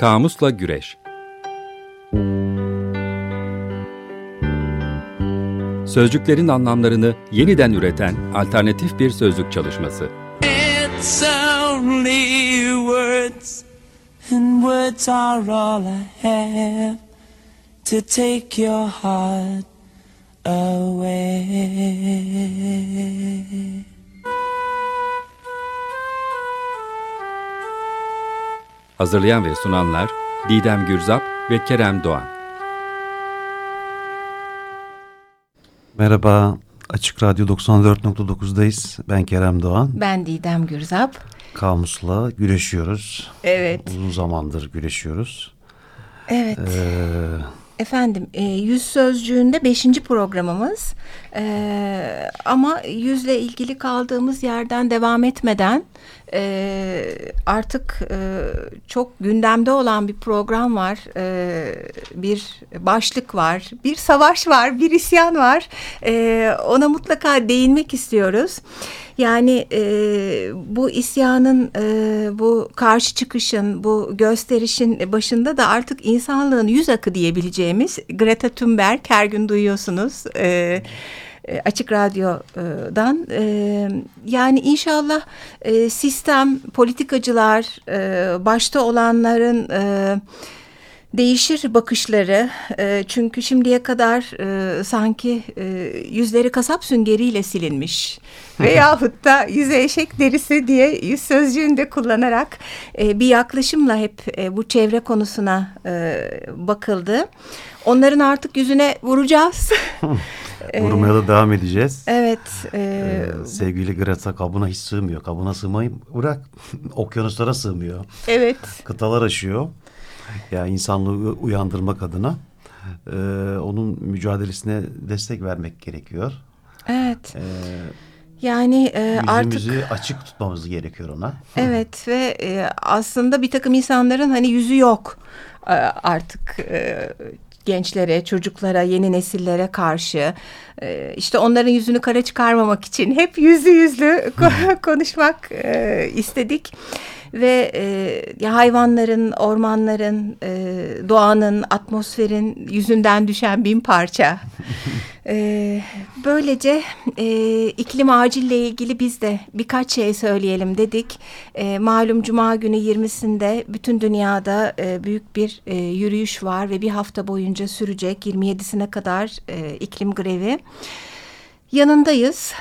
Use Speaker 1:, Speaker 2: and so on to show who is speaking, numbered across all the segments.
Speaker 1: Kamusla Güreş Sözcüklerin anlamlarını yeniden üreten alternatif bir sözlük çalışması. It's only words and words are all I have to take your heart away. Hazırlayan ve sunanlar Didem Gürzap ve Kerem Doğan.
Speaker 2: Merhaba, Açık Radyo 94.9'dayız. Ben Kerem Doğan.
Speaker 3: Ben Didem Gürzap.
Speaker 2: Kamusla güreşiyoruz.
Speaker 3: Evet.
Speaker 2: Uzun zamandır güreşiyoruz.
Speaker 3: Evet. Ee, Efendim e, yüz sözcüğünde beşinci programımız e, ama yüzle ilgili kaldığımız yerden devam etmeden e, artık e, çok gündemde olan bir program var e, bir başlık var bir savaş var bir isyan var e, ona mutlaka değinmek istiyoruz. Yani e, bu isyanın, e, bu karşı çıkışın, bu gösterişin başında da artık insanlığın yüz akı diyebileceğimiz Greta Thunberg her gün duyuyorsunuz. E, e Açık Radyo'dan e, yani inşallah e, sistem politikacılar başta olanların değişir bakışları e, çünkü şimdiye kadar e, sanki e, yüzleri kasap süngeriyle silinmiş veyahut da yüze eşek derisi diye yüz sözcüğünde kullanarak e, bir yaklaşımla hep e, bu çevre konusuna e, bakıldı. Onların artık yüzüne vuracağız.
Speaker 2: Vurmaya da devam edeceğiz.
Speaker 3: Evet.
Speaker 2: E, ee, sevgili Greta kabına hiç sığmıyor. Kabına sığmayı bırak. Okyanuslara sığmıyor.
Speaker 3: Evet.
Speaker 2: Kıtalar aşıyor yani insanlığı uyandırmak adına e, onun mücadelesine destek vermek gerekiyor.
Speaker 3: Evet. E, yani e,
Speaker 2: yüzümüzü
Speaker 3: artık
Speaker 2: açık tutmamız gerekiyor ona.
Speaker 3: Evet ve e, aslında bir takım insanların hani yüzü yok e, artık e, gençlere, çocuklara, yeni nesillere karşı e, işte onların yüzünü kara çıkarmamak için hep yüzü yüzlü konuşmak e, istedik ve e, hayvanların, ormanların, e, doğanın, atmosferin yüzünden düşen bin parça. e, böylece e, iklim acille ilgili biz de birkaç şey söyleyelim dedik. E, malum Cuma günü 20'sinde bütün dünyada e, büyük bir e, yürüyüş var ve bir hafta boyunca sürecek 27'sine kadar e, iklim grevi. Yanındayız.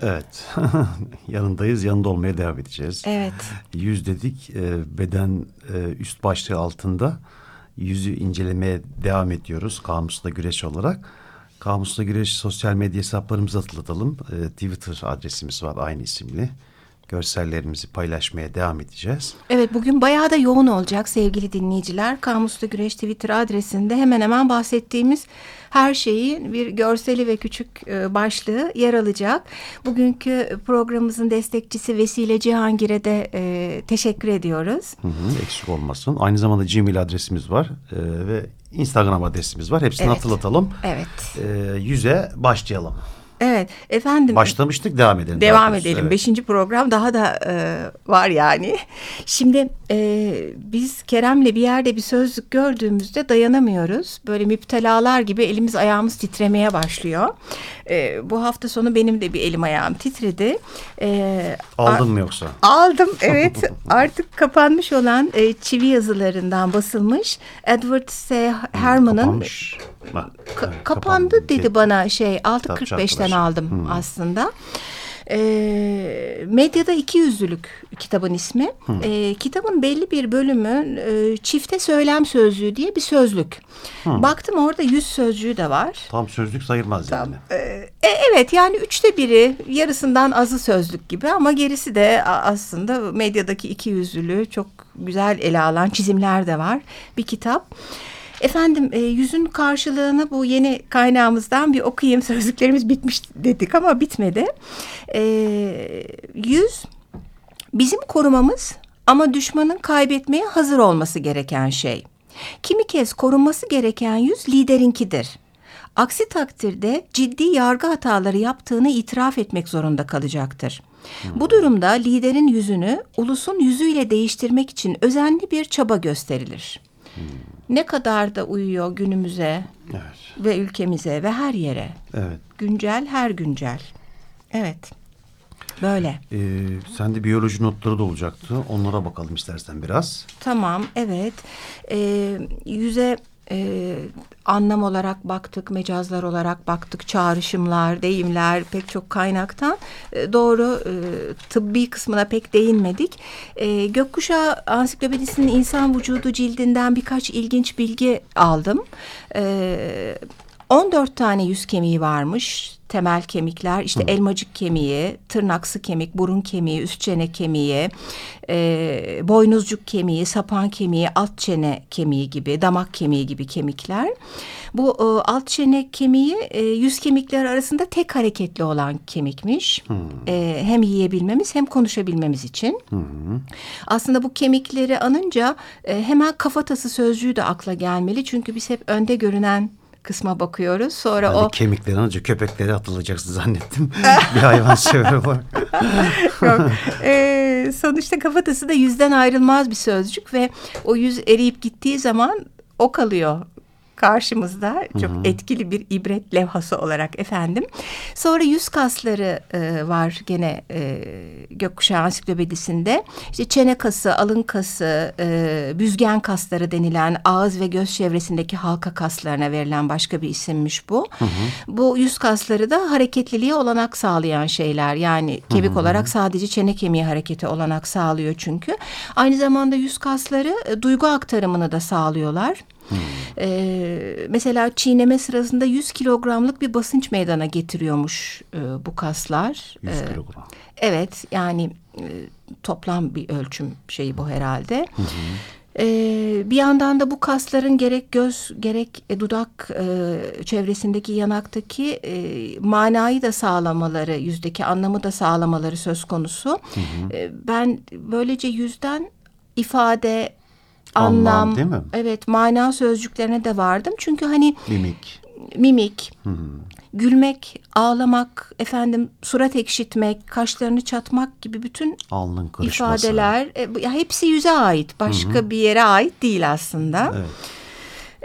Speaker 2: Evet. Yanındayız. Yanında olmaya devam edeceğiz.
Speaker 3: Evet.
Speaker 2: Yüz dedik. E, beden e, üst başlığı altında yüzü incelemeye devam ediyoruz. Kamusla Güreş olarak. Kamusla Güreş sosyal medya hesaplarımızı hatırlatalım. E, Twitter adresimiz var aynı isimli görsellerimizi paylaşmaya devam edeceğiz.
Speaker 3: Evet bugün bayağı da yoğun olacak sevgili dinleyiciler. Kamuslu Güreş Twitter adresinde hemen hemen bahsettiğimiz her şeyin bir görseli ve küçük e, başlığı yer alacak. Bugünkü programımızın destekçisi Vesile Cihangir'e de e, teşekkür ediyoruz.
Speaker 2: Hı hı, eksik olmasın. Aynı zamanda Gmail adresimiz var e, ve Instagram adresimiz var. Hepsini evet. hatırlatalım.
Speaker 3: Evet.
Speaker 2: E, yüze başlayalım.
Speaker 3: Evet efendim.
Speaker 2: Başlamıştık devam edelim.
Speaker 3: Devam edelim. Evet. Beşinci program daha da e, var yani. Şimdi e, biz Kerem'le bir yerde bir sözlük gördüğümüzde dayanamıyoruz. Böyle müptelalar gibi elimiz ayağımız titremeye başlıyor. E, bu hafta sonu benim de bir elim ayağım titredi.
Speaker 2: E, Aldın mı yoksa?
Speaker 3: Aldım evet. Artık kapanmış olan e, çivi yazılarından basılmış. Edward S. Herman'ın...
Speaker 2: Kapanmış.
Speaker 3: Ka kapandı dedi bana şey 6.45'ten aldım hmm. aslında. E, medyada iki yüzlülük kitabın ismi. Hmm. E, kitabın belli bir bölümü e, çifte söylem sözlüğü diye bir sözlük. Hmm. Baktım orada yüz sözcüğü de var.
Speaker 2: Tam sözlük sayılmaz Tam, yani. E,
Speaker 3: e, evet yani üçte biri yarısından azı sözlük gibi ama gerisi de aslında medyadaki iki yüzlülüğü çok güzel ele alan çizimler de var bir kitap. Efendim e, yüzün karşılığını bu yeni kaynağımızdan bir okuyayım. Sözlüklerimiz bitmiş dedik ama bitmedi. E, yüz bizim korumamız ama düşmanın kaybetmeye hazır olması gereken şey. Kimi kez korunması gereken yüz liderinkidir. Aksi takdirde ciddi yargı hataları yaptığını itiraf etmek zorunda kalacaktır. Bu durumda liderin yüzünü ulusun yüzüyle değiştirmek için özenli bir çaba gösterilir. Ne kadar da uyuyor günümüze
Speaker 2: Evet.
Speaker 3: ve ülkemize ve her yere.
Speaker 2: Evet.
Speaker 3: Güncel her güncel. Evet. Böyle.
Speaker 2: Ee, sende biyoloji notları da olacaktı. Onlara bakalım istersen biraz.
Speaker 3: Tamam, evet. Ee, yüze e, anlam olarak baktık, mecazlar olarak baktık, çağrışımlar, deyimler pek çok kaynaktan. E, doğru e, tıbbi kısmına pek değinmedik. E, Gökkuşağı Ansiklopedisi'nin insan vücudu cildinden birkaç ilginç bilgi aldım. E, 14 tane yüz kemiği varmış. Temel kemikler işte elmacık kemiği, tırnaksı kemik, burun kemiği, üst çene kemiği, e, boynuzcuk kemiği, sapan kemiği, alt çene kemiği gibi, damak kemiği gibi kemikler. Bu e, alt çene kemiği e, yüz kemikleri arasında tek hareketli olan kemikmiş. E, hem yiyebilmemiz hem konuşabilmemiz için. Aslında bu kemikleri anınca e, hemen kafatası sözcüğü de akla gelmeli. Çünkü biz hep önde görünen kısma bakıyoruz. Sonra
Speaker 2: Ben
Speaker 3: o
Speaker 2: kemikleri anınca köpekleri hatırlayacaksın zannettim. bir hayvan sever olarak.
Speaker 3: Yok. Ee, sonuçta kafatası da yüzden ayrılmaz bir sözcük ve o yüz eriyip gittiği zaman o kalıyor karşımızda çok etkili bir ibret levhası olarak efendim. Sonra yüz kasları e, var gene e, Gökkuşağı Ansiklopedisinde. İşte çene kası, alın kası, e, büzgen kasları denilen ağız ve göz çevresindeki halka kaslarına verilen başka bir isimmiş bu. Bu yüz kasları da hareketliliğe olanak sağlayan şeyler. Yani kemik olarak sadece çene kemiği hareketi olanak sağlıyor çünkü. Aynı zamanda yüz kasları e, duygu aktarımını da sağlıyorlar. Ee, mesela çiğneme sırasında 100 kilogramlık bir basınç meydana getiriyormuş e, bu kaslar.
Speaker 2: 100
Speaker 3: Ee,
Speaker 2: kilogram.
Speaker 3: Evet yani e, toplam bir ölçüm şeyi bu herhalde. Ee, bir yandan da bu kasların gerek göz gerek e, dudak e, çevresindeki yanaktaki e, manayı da sağlamaları, yüzdeki anlamı da sağlamaları söz konusu. Ee, ben böylece yüzden ifade,
Speaker 2: Anlam,
Speaker 3: anlam,
Speaker 2: değil mi?
Speaker 3: evet mana sözcüklerine de vardım. Çünkü hani
Speaker 2: Mimik.
Speaker 3: mimik, gülmek, ağlamak, efendim surat ekşitmek, kaşlarını çatmak gibi bütün
Speaker 2: Alnın
Speaker 3: ifadeler e, hepsi yüze ait. Başka bir yere ait değil aslında.
Speaker 2: Evet.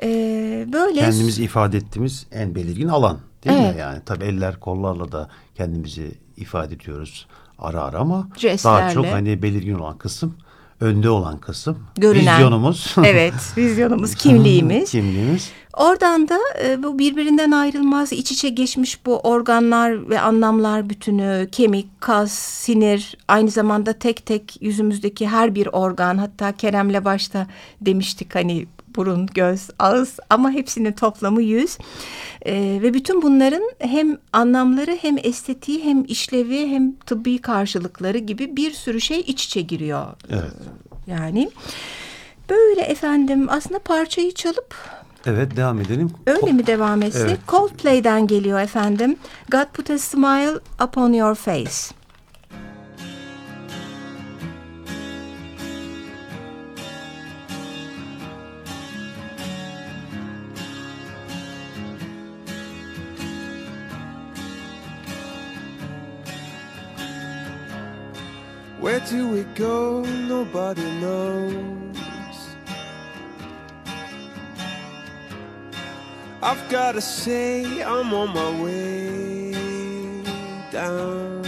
Speaker 3: Ee, böyle
Speaker 2: Kendimizi ifade ettiğimiz en belirgin alan. Değil
Speaker 3: Evet.
Speaker 2: mi? Yani tabii eller kollarla da kendimizi ifade ediyoruz ara ara ama daha
Speaker 3: Jestlerle.
Speaker 2: çok hani belirgin olan kısım önde olan kısım.
Speaker 3: Görünen.
Speaker 2: Vizyonumuz.
Speaker 3: evet vizyonumuz, kimliğimiz.
Speaker 2: Kimliğimiz.
Speaker 3: Oradan da e, bu birbirinden ayrılmaz iç içe geçmiş bu organlar ve anlamlar bütünü, kemik, kas, sinir, aynı zamanda tek tek yüzümüzdeki her bir organ hatta Kerem'le başta demiştik hani burun, göz, ağız ama hepsinin toplamı yüz. E, ve bütün bunların hem anlamları hem estetiği hem işlevi hem tıbbi karşılıkları gibi bir sürü şey iç içe giriyor.
Speaker 2: Evet.
Speaker 3: Yani böyle efendim aslında parçayı çalıp
Speaker 2: Evet devam edelim.
Speaker 3: Öyle mi devam etsek?
Speaker 2: Evet.
Speaker 3: Coldplay'den geliyor efendim. God put a smile upon your face.
Speaker 4: Where do we go? Nobody knows. I've gotta say, I'm on my way down.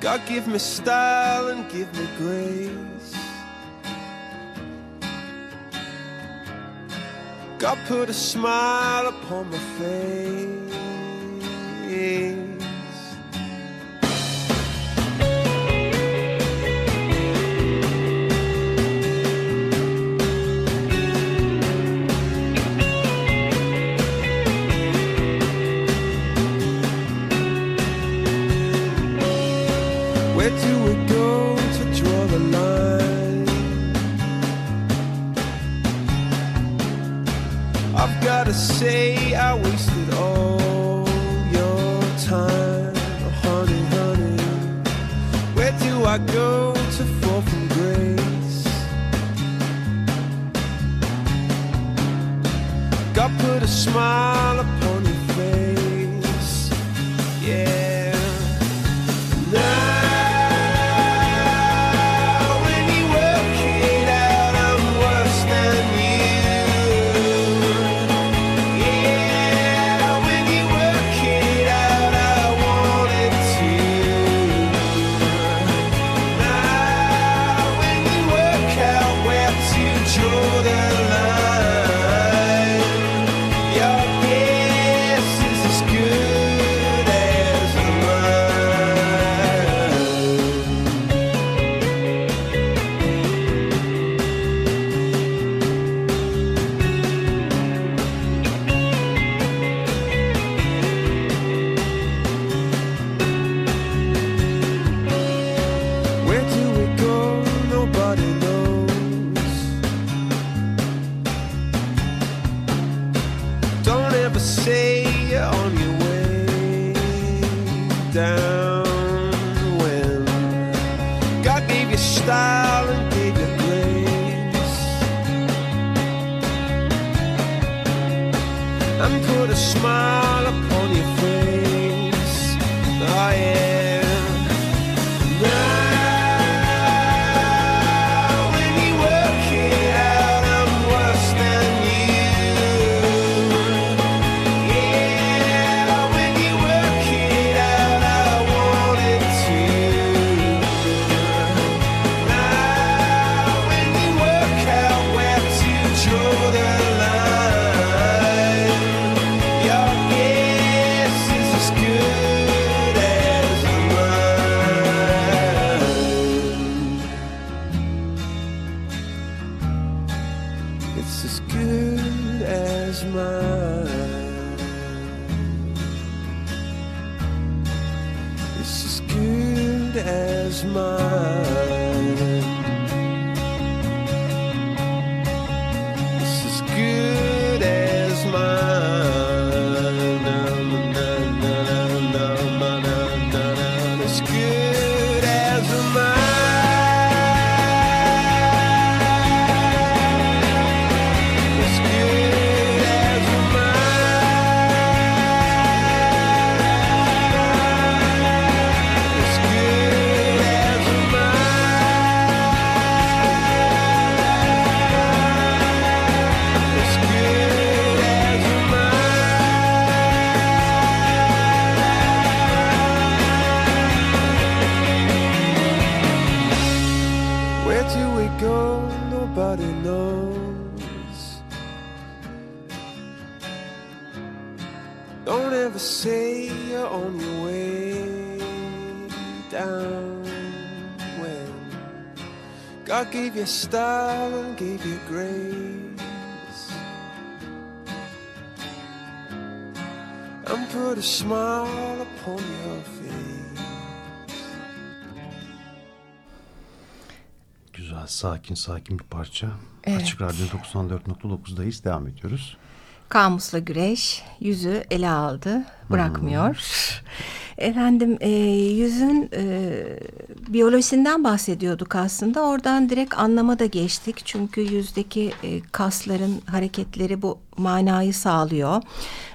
Speaker 4: God give me style and give me grace. God put a smile upon my face. Nobody knows. Don't ever say you're on your way down when God gave you style and gave you grace and put a smile upon your face.
Speaker 2: Sakin sakin bir parça.
Speaker 3: Evet.
Speaker 2: Açık Radyo 94.9'dayız. Devam ediyoruz.
Speaker 3: Kamusla güreş yüzü ele aldı, bırakmıyor. Efendim e, yüzün e, biyolojisinden bahsediyorduk aslında. Oradan direkt anlama da geçtik. Çünkü yüzdeki e, kasların hareketleri bu manayı sağlıyor.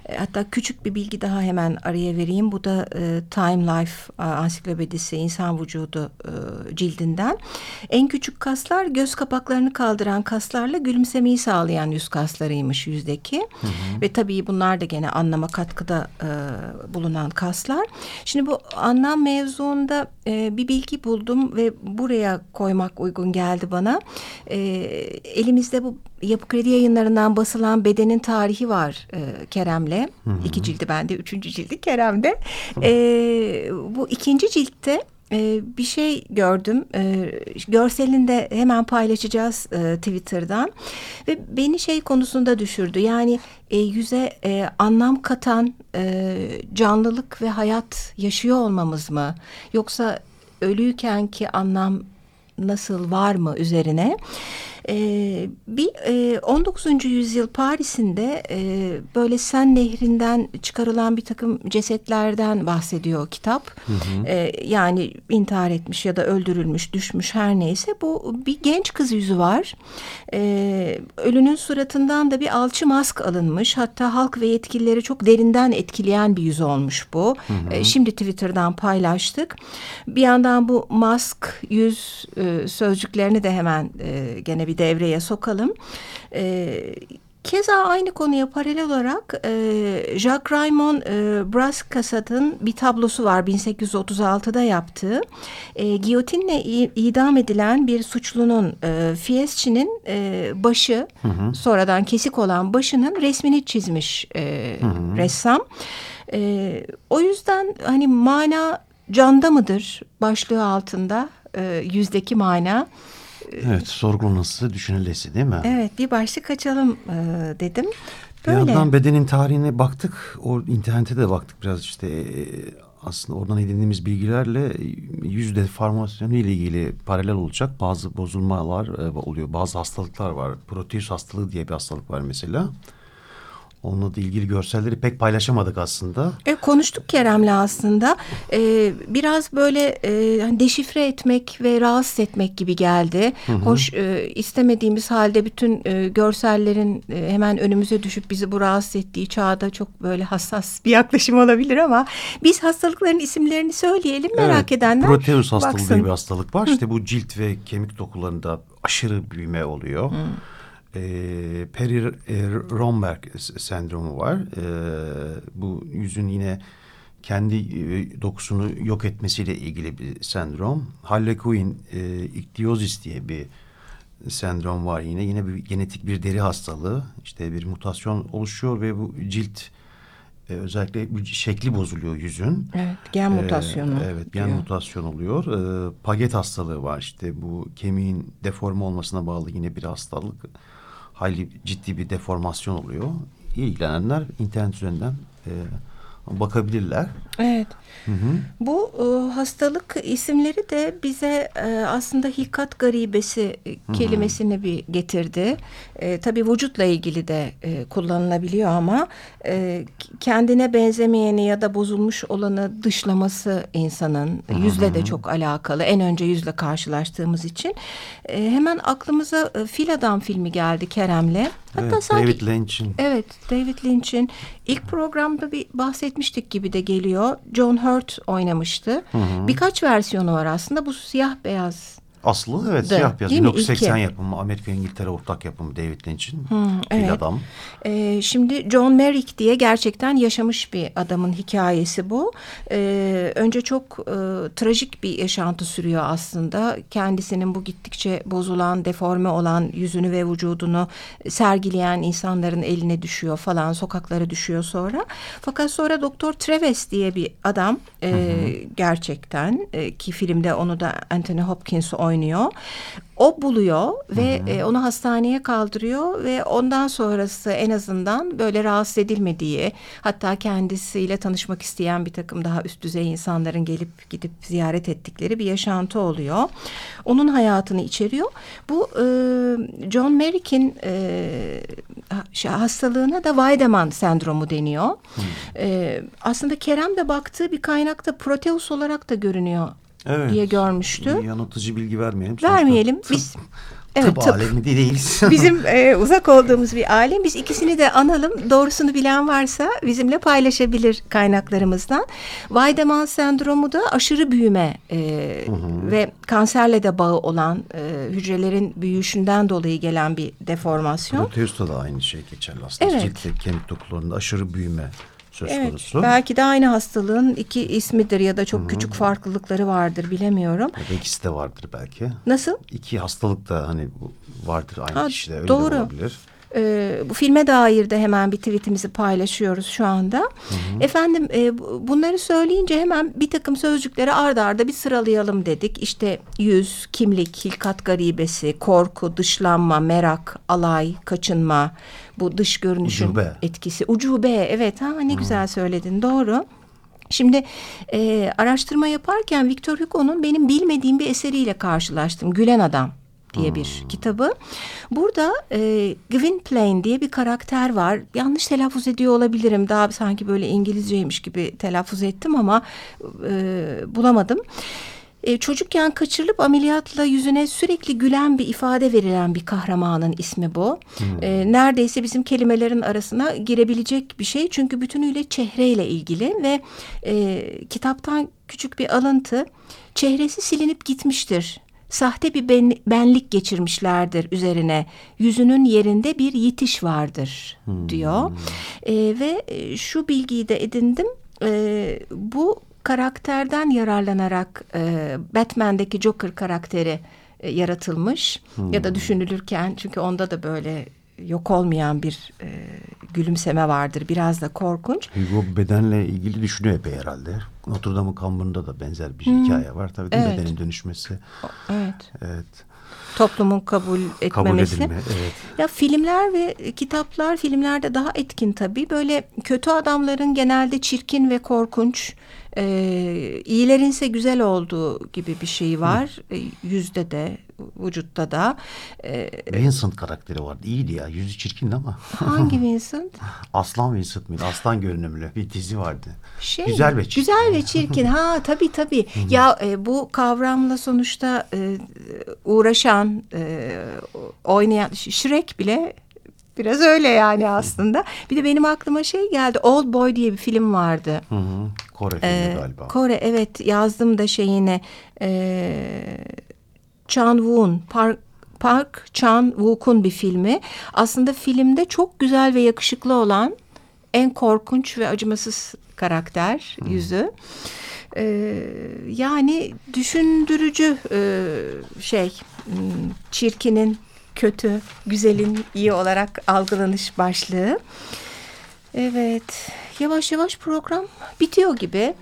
Speaker 3: E, hatta küçük bir bilgi daha hemen araya vereyim. Bu da e, Time Life a, ansiklopedisi insan vücudu e, cildinden. En küçük kaslar göz kapaklarını kaldıran kaslarla gülümsemeyi sağlayan yüz kaslarıymış yüzdeki. Ve tabii bunlar da gene anlama katkıda e, bulunan kaslar. Şimdi bu anlam mevzuunda e, bir bilgi buldum ve buraya koymak uygun geldi bana. E, elimizde bu Yapı Kredi yayınlarından basılan Bedenin Tarihi var e, Kerem'le. İki cildi bende, üçüncü cildi Kerem'de. E, bu ikinci ciltte e, bir şey gördüm. E, görselini de hemen paylaşacağız e, Twitter'dan. Ve beni şey konusunda düşürdü. Yani e, yüze e, anlam katan e, canlılık ve hayat yaşıyor olmamız mı? Yoksa ölüyken ki anlam nasıl var mı üzerine? Ee, bir e, 19. yüzyıl Paris'inde e, böyle Sen Nehri'nden çıkarılan bir takım cesetlerden bahsediyor kitap. Ee, yani intihar etmiş ya da öldürülmüş, düşmüş her neyse. Bu bir genç kız yüzü var. Ee, ölünün suratından da bir alçı mask alınmış. Hatta halk ve yetkilileri çok derinden etkileyen bir yüz olmuş bu. Ee, şimdi Twitter'dan paylaştık. Bir yandan bu mask, yüz e, sözcüklerini de hemen e, gene bir devreye sokalım. E, Keza aynı konuya paralel olarak e, Jacques Raymond e, Brascassat'ın bir tablosu var 1836'da yaptığı. E, giyotinle idam edilen bir suçlunun e, Fieschi'nin e, başı sonradan kesik olan başının resmini çizmiş e, ressam. E, o yüzden hani mana canda mıdır başlığı altında e, yüzdeki mana.
Speaker 2: Evet, sorgulanası, düşünülesi değil mi?
Speaker 3: Evet bir başlık açalım e, dedim.
Speaker 2: Bir
Speaker 3: Böyle.
Speaker 2: yandan bedenin tarihine baktık. O internete de baktık biraz işte e, aslında oradan edindiğimiz bilgilerle yüz deformasyonu ile ilgili paralel olacak bazı bozulmalar e, oluyor. Bazı hastalıklar var. Proteus hastalığı diye bir hastalık var mesela. Onunla da ilgili görselleri pek paylaşamadık aslında.
Speaker 3: E, konuştuk Kerem'le aslında. E, biraz böyle e, hani deşifre etmek ve rahatsız etmek gibi geldi. Hı hı. Hoş e, istemediğimiz halde bütün e, görsellerin e, hemen önümüze düşüp bizi bu rahatsız ettiği çağda çok böyle hassas bir yaklaşım olabilir ama biz hastalıkların isimlerini söyleyelim merak evet, edenler
Speaker 2: Proteus hastalığı baksın. diye bir hastalık var. Hı. İşte bu cilt ve kemik dokularında aşırı büyüme oluyor. Hı e, Peri e, Romberg sendromu var. E, bu yüzün yine kendi e, dokusunu yok etmesiyle ilgili bir sendrom. Harlequin e, ichthyositis diye bir sendrom var yine. Yine bir genetik bir deri hastalığı. İşte bir mutasyon oluşuyor ve bu cilt e, özellikle şekli bozuluyor yüzün.
Speaker 3: Evet, gen e, mutasyonu.
Speaker 2: Ee, evet, gen diyor. mutasyon oluyor. Ee, paget hastalığı var işte bu kemiğin deforme olmasına bağlı yine bir hastalık hayli ciddi bir deformasyon oluyor. İlgilenenler internet üzerinden e, bakabilirler.
Speaker 3: Evet. Hı hı. Bu e, hastalık isimleri de bize e, aslında hilkat garibesi hı kelimesini bir getirdi. E, tabii vücutla ilgili de e, kullanılabiliyor ama e, kendine benzemeyeni ya da bozulmuş olanı dışlaması insanın hı hı. yüzle de çok alakalı. En önce yüzle karşılaştığımız için. E, hemen aklımıza e, Fil Adam filmi geldi Kerem'le.
Speaker 2: Hatta evet, sanki, David Lynch'in.
Speaker 3: Evet, David Lynch'in ilk programda bir bahsetmiştik gibi de geliyor. John Hurt oynamıştı. Hı hı. Birkaç versiyonu var aslında. Bu siyah beyaz
Speaker 2: Aslı evet da, siyah beyaz. 1980 yapımı Amerika İngiltere ortak yapımı David Lynch'in hmm, evet. adam.
Speaker 3: Ee, şimdi John Merrick diye gerçekten yaşamış bir adamın hikayesi bu. Ee, önce çok e, trajik bir yaşantı sürüyor aslında. Kendisinin bu gittikçe bozulan, deforme olan yüzünü ve vücudunu sergileyen insanların eline düşüyor falan. Sokaklara düşüyor sonra. Fakat sonra Doktor Treves diye bir adam e, hı hı. gerçekten e, ki filmde onu da Anthony Hopkins oynuyor oynuyor. O buluyor ve hı hı. E, onu hastaneye kaldırıyor ve ondan sonrası en azından böyle rahatsız edilmediği hatta kendisiyle tanışmak isteyen bir takım daha üst düzey insanların gelip gidip ziyaret ettikleri bir yaşantı oluyor. Onun hayatını içeriyor. Bu e, John Merrick'in e, hastalığına da Weidemann sendromu deniyor. E, aslında Kerem de baktığı bir kaynakta Proteus olarak da görünüyor evet. diye görmüştü.
Speaker 2: Yanıltıcı bilgi vermeyelim.
Speaker 3: Vermeyelim. Biz
Speaker 2: Evet, tıp, tıp alemi değiliz.
Speaker 3: Bizim e, uzak olduğumuz bir alem. Biz ikisini de analım. Doğrusunu bilen varsa bizimle paylaşabilir kaynaklarımızdan. Weidemann sendromu da aşırı büyüme e, hı hı. ve kanserle de bağı olan e, hücrelerin büyüyüşünden dolayı gelen bir deformasyon.
Speaker 2: Proteus'ta da aynı şey geçerli aslında. Evet. Cilt ve kemik dokularında aşırı büyüme söz evet, konusu.
Speaker 3: Belki de aynı hastalığın iki ismidir ya da çok Hı -hı. küçük farklılıkları vardır bilemiyorum.
Speaker 2: Ya da ikisi de vardır belki.
Speaker 3: Nasıl?
Speaker 2: İki hastalık da hani vardır aynı ha, kişide öyle doğru. de olabilir.
Speaker 3: E, bu filme dair de hemen bir tweetimizi paylaşıyoruz şu anda. Hı hı. Efendim e, bunları söyleyince hemen bir takım sözcükleri ardarda arda bir sıralayalım dedik. İşte yüz, kimlik, hilkat garibesi, korku, dışlanma, merak, alay, kaçınma, bu dış görünüşün ucube. etkisi. Ucube evet ha ne hı. güzel söyledin doğru. Şimdi e, araştırma yaparken Victor Hugo'nun benim bilmediğim bir eseriyle karşılaştım. Gülen Adam diye bir hmm. kitabı. Burada e, Gwynplaine diye bir karakter var. Yanlış telaffuz ediyor olabilirim. Daha sanki böyle İngilizceymiş gibi telaffuz ettim ama e, bulamadım. E, çocukken kaçırılıp ameliyatla yüzüne sürekli gülen bir ifade verilen bir kahramanın ismi bu. Hmm. E, neredeyse bizim kelimelerin arasına girebilecek bir şey. Çünkü bütünüyle çehreyle ilgili ve e, kitaptan küçük bir alıntı. Çehresi silinip gitmiştir sahte bir ben, benlik geçirmişlerdir üzerine. Yüzünün yerinde bir yitiş vardır hmm. diyor. E, ve şu bilgiyi de edindim. E, bu karakterden yararlanarak e, Batman'deki Joker karakteri e, yaratılmış hmm. ya da hmm. düşünülürken çünkü onda da böyle yok olmayan bir e, gülümseme vardır. Biraz da korkunç.
Speaker 2: Hugo bedenle ilgili düşünüyor epey herhalde. Notre Dame'ın kamburunda da benzer bir hmm. hikaye var. Tabii evet. bedenin dönüşmesi.
Speaker 3: Evet. Evet. Toplumun kabul etmemesi. Kabul edilme, evet. Ya filmler ve kitaplar filmlerde daha etkin tabii. Böyle kötü adamların genelde çirkin ve korkunç E, iyilerin ise güzel olduğu gibi bir şey var. E, yüzde de, vücutta da. E,
Speaker 2: Vincent karakteri vardı. İyiydi ya. Yüzü çirkindi ama.
Speaker 3: hangi Vincent?
Speaker 2: Aslan Vincent miydi? Aslan görünümlü bir dizi vardı.
Speaker 3: Şey,
Speaker 2: güzel ve çirkin.
Speaker 3: Güzel ve çirkin. Ha tabii tabii. ya e, bu kavramla sonuçta e, uğraşan, e, oynayan Shrek bile biraz öyle yani aslında. Bir de benim aklıma şey geldi. Old Boy diye bir film vardı.
Speaker 2: Hı hı. Kore filmi
Speaker 3: Ee,
Speaker 2: galiba.
Speaker 3: Kore evet yazdım da şeyini. E, Chan Woon Park Park Chan Wook'un bir filmi. Aslında filmde çok güzel ve yakışıklı olan en korkunç ve acımasız karakter yüzü. Ee, yani düşündürücü e, şey hmm, çirkinin kötü, güzelin iyi olarak algılanış başlığı. Evet, yavaş yavaş program bitiyor gibi.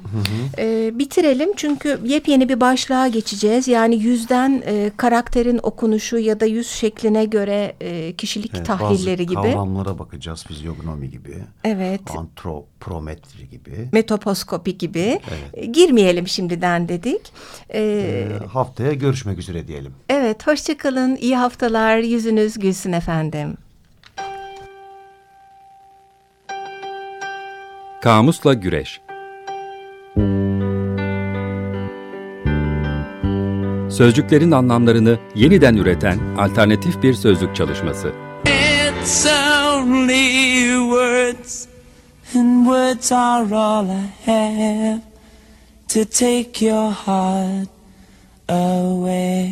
Speaker 3: Ee, bitirelim çünkü yepyeni bir başlığa geçeceğiz. Yani yüzden e, karakterin okunuşu ya da yüz şekline göre e, kişilik
Speaker 2: Evet,
Speaker 3: tahlilleri
Speaker 2: bazı
Speaker 3: gibi.
Speaker 2: kavramlara bakacağız. Fizyognomi gibi.
Speaker 3: Evet.
Speaker 2: Antropometri gibi.
Speaker 3: Metoposkopi gibi. E, Girmeyelim şimdiden dedik. Ee,
Speaker 2: Ee, haftaya görüşmek üzere diyelim.
Speaker 3: evet, hoşçakalın. İyi haftalar. Yüzünüz gülsün efendim.
Speaker 1: Kamusla Güreş Sözcüklerin anlamlarını yeniden üreten alternatif bir sözlük çalışması.
Speaker 5: It's only words, and words are all I have to take your heart away.